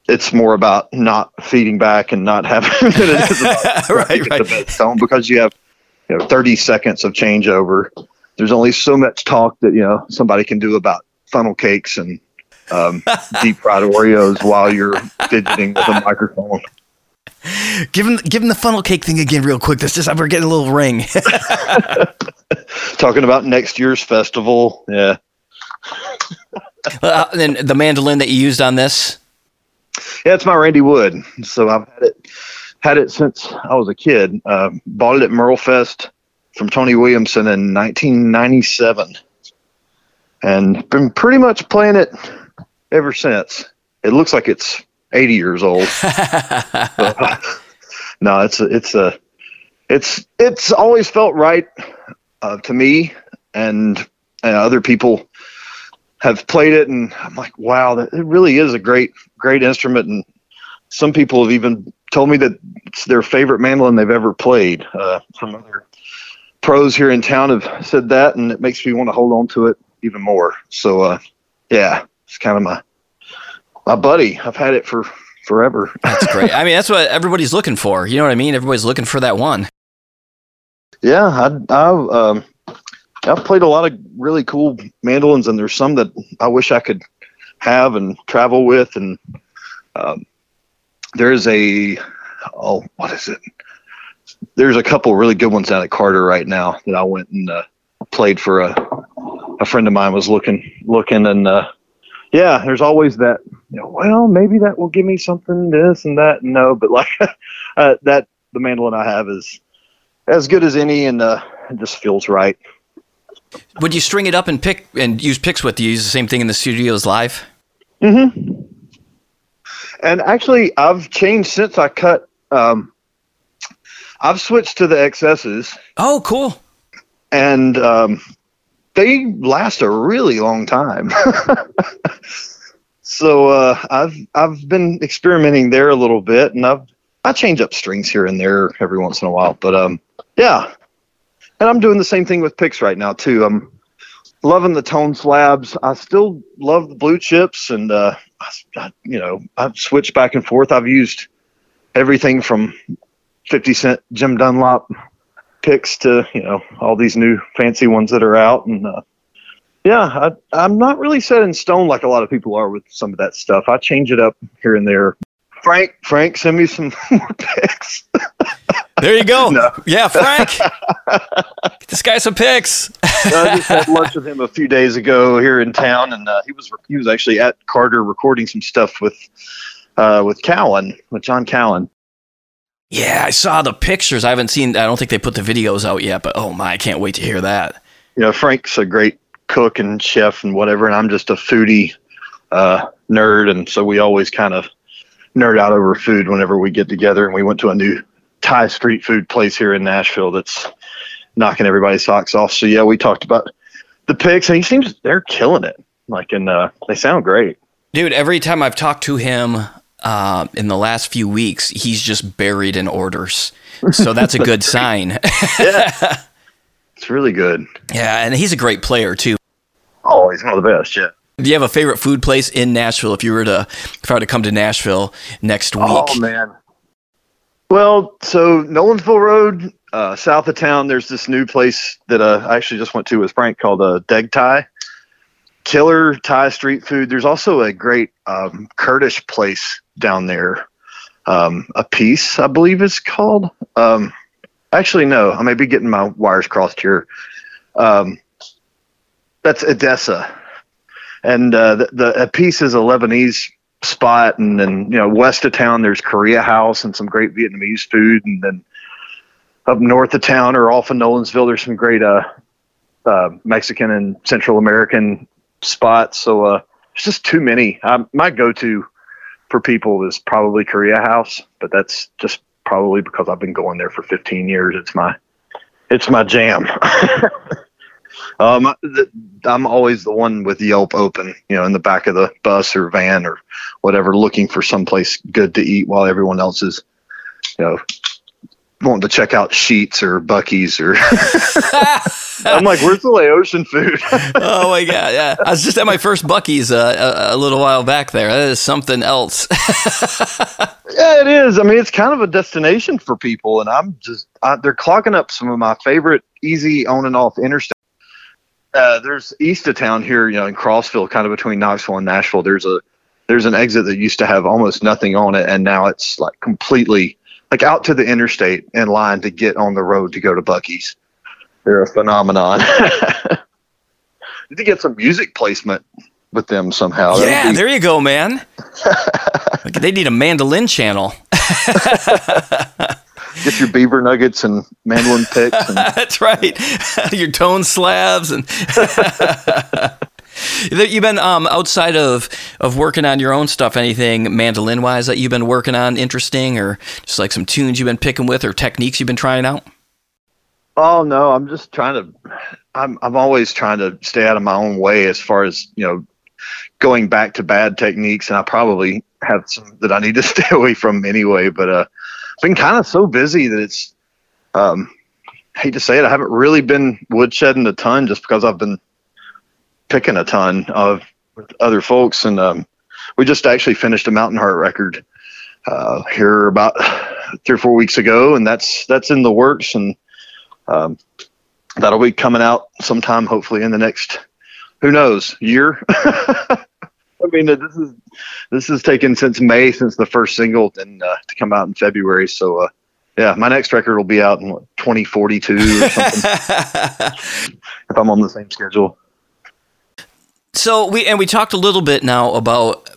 it's more about not feeding back and not having it is about right, right. the best tone because you have you know 30 seconds of changeover. There's only so much talk that you know somebody can do about funnel cakes and um, deep fried Oreos while you're fidgeting with a microphone. Give him, give him the funnel cake thing again, real quick. That's just we're getting a little ring. Talking about next year's festival, yeah. uh, and the mandolin that you used on this. Yeah, it's my Randy Wood. So I've had it had it since I was a kid. Uh, bought it at Merle Fest from Tony Williamson in 1997, and been pretty much playing it ever since. It looks like it's 80 years old. no, it's a, it's a, it's, it's always felt right uh, to me and, and other people have played it. And I'm like, wow, that, it really is a great, great instrument. And some people have even told me that it's their favorite mandolin they've ever played. Uh, some other pros here in town have said that, and it makes me want to hold on to it even more. So, uh, yeah, it's kind of my my buddy. I've had it for forever. that's great. I mean, that's what everybody's looking for. You know what I mean? Everybody's looking for that one. Yeah, I, I've um, I've played a lot of really cool mandolins, and there's some that I wish I could have and travel with. And um, there's a oh, what is it? There's a couple really good ones out at Carter right now that I went and uh, played for a a friend of mine was looking looking and uh, yeah, there's always that. You know, well, maybe that will give me something, this and that. No, but like uh, that, the mandolin I have is as good as any, and uh, it just feels right. Would you string it up and pick and use picks with? Do you use the same thing in the studios live? Mm-hmm. And actually, I've changed since I cut. Um, I've switched to the XSs. Oh, cool! And um, they last a really long time. so uh, I've I've been experimenting there a little bit, and I've I change up strings here and there every once in a while. But um, yeah, and I'm doing the same thing with picks right now too. I'm loving the tone slabs. I still love the blue chips, and uh, I, you know I've switched back and forth. I've used everything from 50 cent Jim Dunlop picks to you know all these new fancy ones that are out. And uh, yeah I, i'm not really set in stone like a lot of people are with some of that stuff. I change it up here and there. Frank frank send me some more picks. There you go. No. yeah frank. Get this guy some picks. I just had lunch with him a few days ago here in town and uh, he was he was actually at carter recording some stuff with uh, with cowan with john cowan yeah, I saw the pictures. I haven't seen. I don't think they put the videos out yet, but oh my, I can't wait to hear that. You know, Frank's a great cook and chef and whatever, and I'm just a foodie uh, nerd, and so we always kind of nerd out over food whenever we get together. And we went to a new Thai street food place here in Nashville that's knocking everybody's socks off. So yeah, we talked about the picks, and he seems they're killing it. Like, and uh, they sound great. Dude, every time I've talked to him, uh, in the last few weeks, he's just buried in orders. So that's a good sign. yeah. It's really good. Yeah, and he's a great player too. Oh, he's one of the best, yeah. Do you have a favorite food place in Nashville if you were to if I were to come to Nashville next week? Oh man. Well, so Nolensville Road, uh, south of town, there's this new place that uh, I actually just went to with Frank called uh, Degthai. Killer Thai street food. There's also a great um, Kurdish place down there. Um, Epice, I believe, is called. Um, actually, no, I may be getting my wires crossed here. Um, that's Edessa, and uh, the, the Epice is a Lebanese spot, and then you know west of town there's Korea House and some great Vietnamese food, and then up north of town or off of Nolensville there's some great uh, uh, Mexican and Central American spots. So uh, it's just too many. Um, my go-to for people is probably Korea House, but that's just probably because I've been going there for 15 years. It's my it's my jam. um, I'm always the one with Yelp open, you know, in the back of the bus or van or whatever, looking for someplace good to eat while everyone else is, you know, wanting to check out Sheetz or Buc-ee's or I'm like, where's the Laotian food? oh my god, yeah. I was just at my first Buc-ee's uh, a, a, little while back there. That is something else. yeah, it is. I mean, it's kind of a destination for people, and I'm just I, they're clogging up some of my favorite easy on and off interstate. Uh, there's east of town here, you know, in Crossville, kind of between Knoxville and Nashville. There's a there's an exit that used to have almost nothing on it, and now it's like completely like out to the interstate in line to get on the road to go to Buc-ee's. They're a phenomenon. Need to get some music placement with them somehow. Yeah, be- there you go, man. they need a mandolin channel. Get your beaver nuggets and mandolin picks. And- That's right. your tone slabs and. You've been um, outside of, of working on your own stuff. Anything mandolin wise that you've been working on interesting, or just like some tunes you've been picking with, or techniques you've been trying out? Oh no, I'm just trying to. I'm I'm always trying to stay out of my own way as far as you know, going back to bad techniques, and I probably have some that I need to stay away from anyway. But uh, I've been kind of so busy that it's. Um, hate to say it, I haven't really been woodshedding a ton just because I've been picking a ton of other folks, and um, we just actually finished a Mountain Heart record uh, here about three or four weeks ago, and that's that's in the works, and um, that'll be coming out sometime, hopefully in the next, who knows, year. I mean, this is this is taken since May, since the first single, and uh, to come out in February. So, uh, yeah, my next record will be out in what, 2042 or something, if I'm on the same schedule. So we and we talked a little bit now about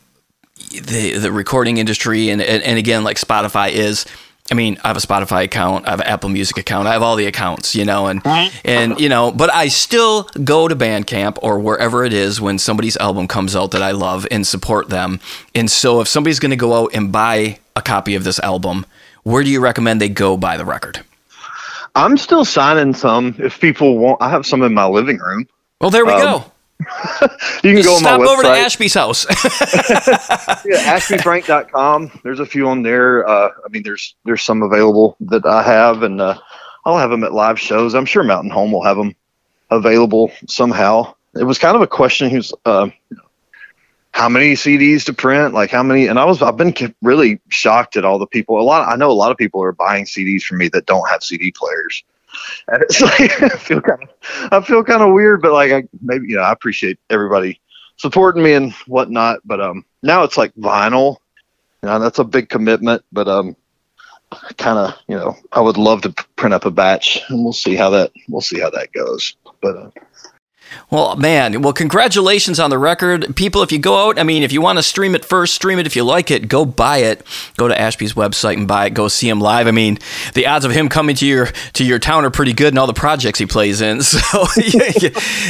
the the recording industry, and and, and again, like Spotify is I mean, I have a Spotify account, I have an Apple Music account, I have all the accounts, you know, and and you know, but I still go to Bandcamp or wherever it is when somebody's album comes out that I love and support them. And so, if somebody's going to go out and buy a copy of this album, where do you recommend they go buy the record? I'm still signing some. If people want, I have some in my living room. Well, there we um, go. you can go on Stop my website. over to Ashby's house. yeah, ashbyfrank.com. There's a few on there. Uh, I mean, there's there's some available that I have, and uh, I'll have them at live shows. I'm sure Mountain Home will have them available somehow. It was kind of a question. Who's uh, how many CDs to print? Like how many? And I was I've been really shocked at all the people. A lot. I know a lot of people are buying CDs from me that don't have CD players and it's like I feel kind of I feel kind of weird, but like I maybe you know I appreciate everybody supporting me and whatnot. But um now it's like vinyl, you know, that's a big commitment. But um kind of you know I would love to print up a batch, and we'll see how that we'll see how that goes. But uh, well, man, well, congratulations on the record. People, if you go out, I mean, if you want to stream it first, stream it. If you like it, go buy it. Go to Ashby's website and buy it. Go see him live. I mean, the odds of him coming to your to your town are pretty good and all the projects he plays in. So,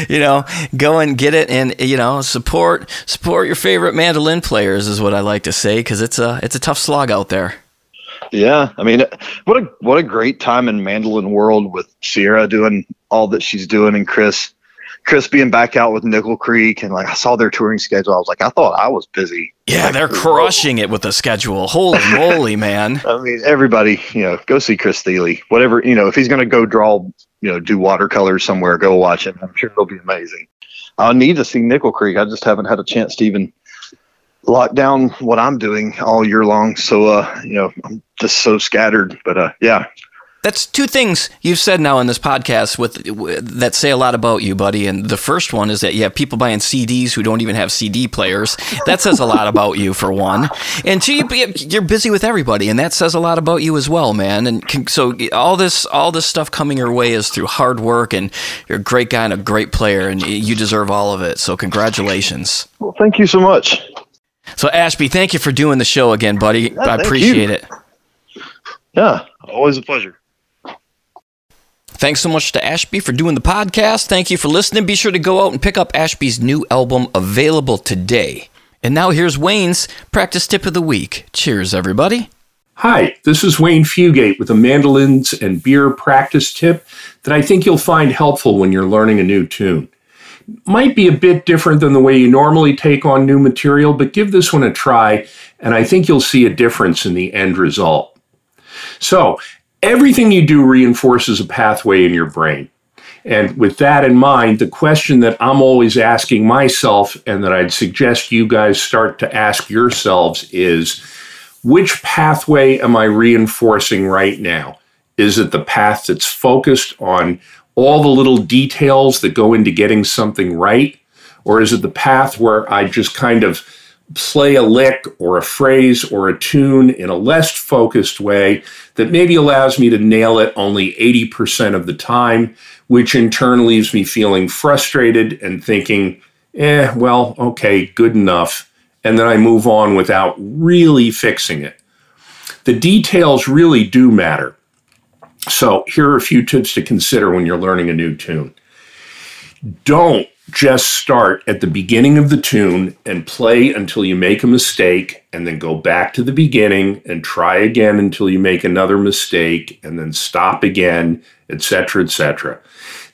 you know, go and get it and, you know, support support your favorite mandolin players is what I like to say because it's a, it's a tough slog out there. Yeah, I mean, what a what a great time in mandolin world with Sierra doing all that she's doing and Chris Chris being back out with Nickel Creek and like I saw their touring schedule. I was like, I thought I was busy. Yeah, like, they're crushing it with the schedule. Holy moly, man. I mean, everybody, you know, go see Chris Thile. Whatever, you know, if he's going to go draw you know do watercolors somewhere, go watch it. I'm sure it'll be amazing. I need to see Nickel Creek. I just haven't had a chance to even lock down what I'm doing all year long. So uh, you know, I'm just so scattered. But uh, yeah, that's two things you've said now in this podcast with, with, that say a lot about you, buddy. And the first one is that you have people buying CDs who don't even have CD players. That says a lot about you, for one. And two, you're busy with everybody, and that says a lot about you as well, man. And so all this all this stuff coming your way is through hard work, and you're a great guy and a great player, and you deserve all of it. So congratulations. Well, thank you so much. So Ashby, thank you for doing the show again, buddy. Yeah, I appreciate you. it. Yeah, always a pleasure. Thanks so much to Ashby for doing the podcast. Thank you for listening. Be sure to go out and pick up Ashby's new album available today. And now here's Wayne's practice tip of the week. Cheers, everybody. Hi, this is Wayne Fugate with a mandolins and beer practice tip that I think you'll find helpful when you're learning a new tune. Might be a bit different than the way you normally take on new material, but give this one a try, and I think you'll see a difference in the end result. So, everything you do reinforces a pathway in your brain. And with that in mind, the question that I'm always asking myself and that I'd suggest you guys start to ask yourselves is which pathway am I reinforcing right now? Is it the path that's focused on all the little details that go into getting something right? Or is it the path where I just kind of play a lick or a phrase or a tune in a less focused way that maybe allows me to nail it only 80% of the time, which in turn leaves me feeling frustrated and thinking, eh, well, okay, good enough. And then I move on without really fixing it. The details really do matter. So here are a few tips to consider when you're learning a new tune. Don't just start at the beginning of the tune and play until you make a mistake, and then go back to the beginning and try again until you make another mistake, and then stop again, etc., etc.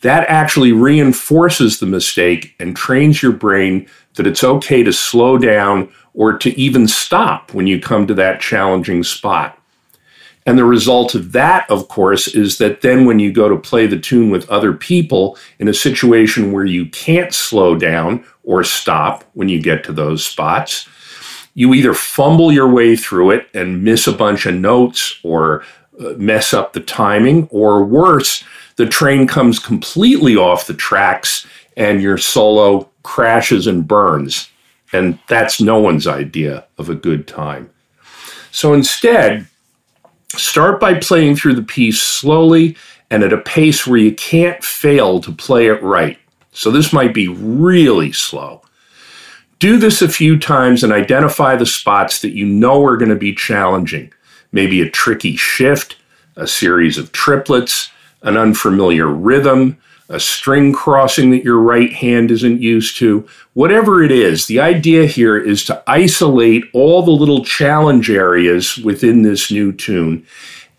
That actually reinforces the mistake and trains your brain that it's okay to slow down or to even stop when you come to that challenging spot. And the result of that, of course, is that then when you go to play the tune with other people in a situation where you can't slow down or stop when you get to those spots, you either fumble your way through it and miss a bunch of notes or uh, mess up the timing, or worse, the train comes completely off the tracks and your solo crashes and burns. And that's no one's idea of a good time. So instead, Start by playing through the piece slowly and at a pace where you can't fail to play it right. So this might be really slow. Do this a few times and identify the spots that you know are going to be challenging. Maybe a tricky shift, a series of triplets, an unfamiliar rhythm, a string crossing that your right hand isn't used to, whatever it is, the idea here is to isolate all the little challenge areas within this new tune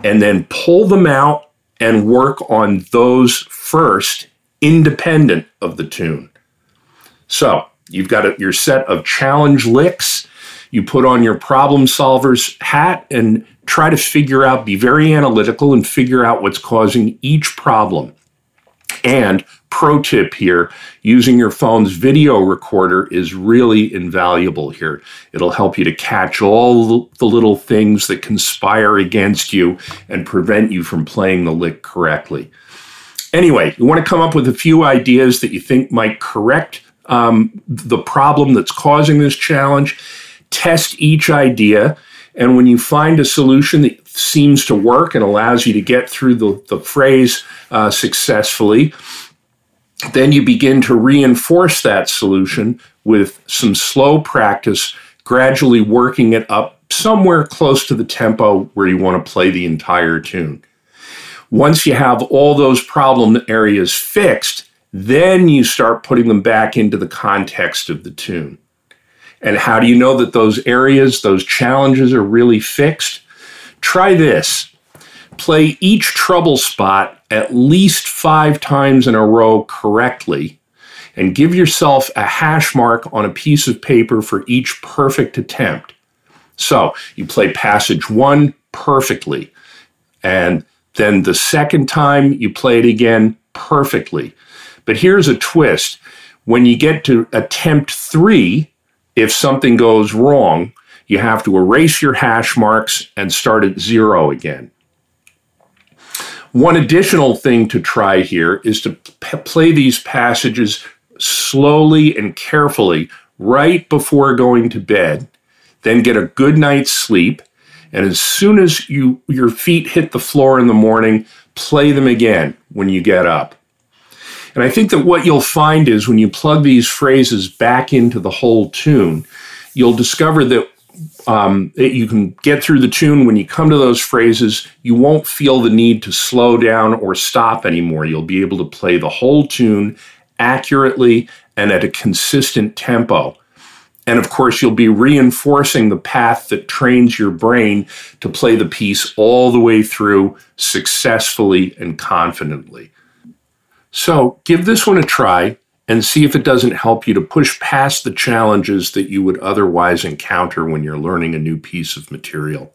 and then pull them out and work on those first, independent of the tune. So you've got a, your set of challenge licks. You put on your problem solver's hat and try to figure out, be very analytical and figure out what's causing each problem. And pro tip here using your phone's video recorder is really invaluable here. It'll help you to catch all the little things that conspire against you and prevent you from playing the lick correctly. Anyway, you want to come up with a few ideas that you think might correct um, the problem that's causing this challenge. Test each idea. And when you find a solution that seems to work and allows you to get through the, the phrase uh, successfully, then you begin to reinforce that solution with some slow practice, gradually working it up somewhere close to the tempo where you want to play the entire tune. Once you have all those problem areas fixed, then you start putting them back into the context of the tune. And how do you know that those areas, those challenges are really fixed? Try this play each trouble spot at least five times in a row correctly and give yourself a hash mark on a piece of paper for each perfect attempt. So you play passage one perfectly, and Then the second time you play it again perfectly. But here's a twist when you get to attempt three, if something goes wrong, you have to erase your hash marks and start at zero again. One additional thing to try here is to p- play these passages slowly and carefully right before going to bed, then get a good night's sleep, and as soon as you your feet hit the floor in the morning, play them again when you get up. And I think that what you'll find is when you plug these phrases back into the whole tune, you'll discover that um, you can get through the tune when you come to those phrases. You won't feel the need to slow down or stop anymore. You'll be able to play the whole tune accurately and at a consistent tempo. And of course, you'll be reinforcing the path that trains your brain to play the piece all the way through successfully and confidently. So give this one a try and see if it doesn't help you to push past the challenges that you would otherwise encounter when you're learning a new piece of material.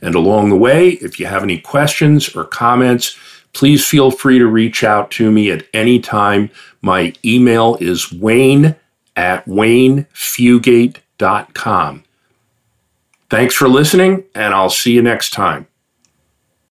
And along the way, if you have any questions or comments, please feel free to reach out to me at any time. My email is wayne at waynefugate.com. Thanks for listening, and I'll see you next time.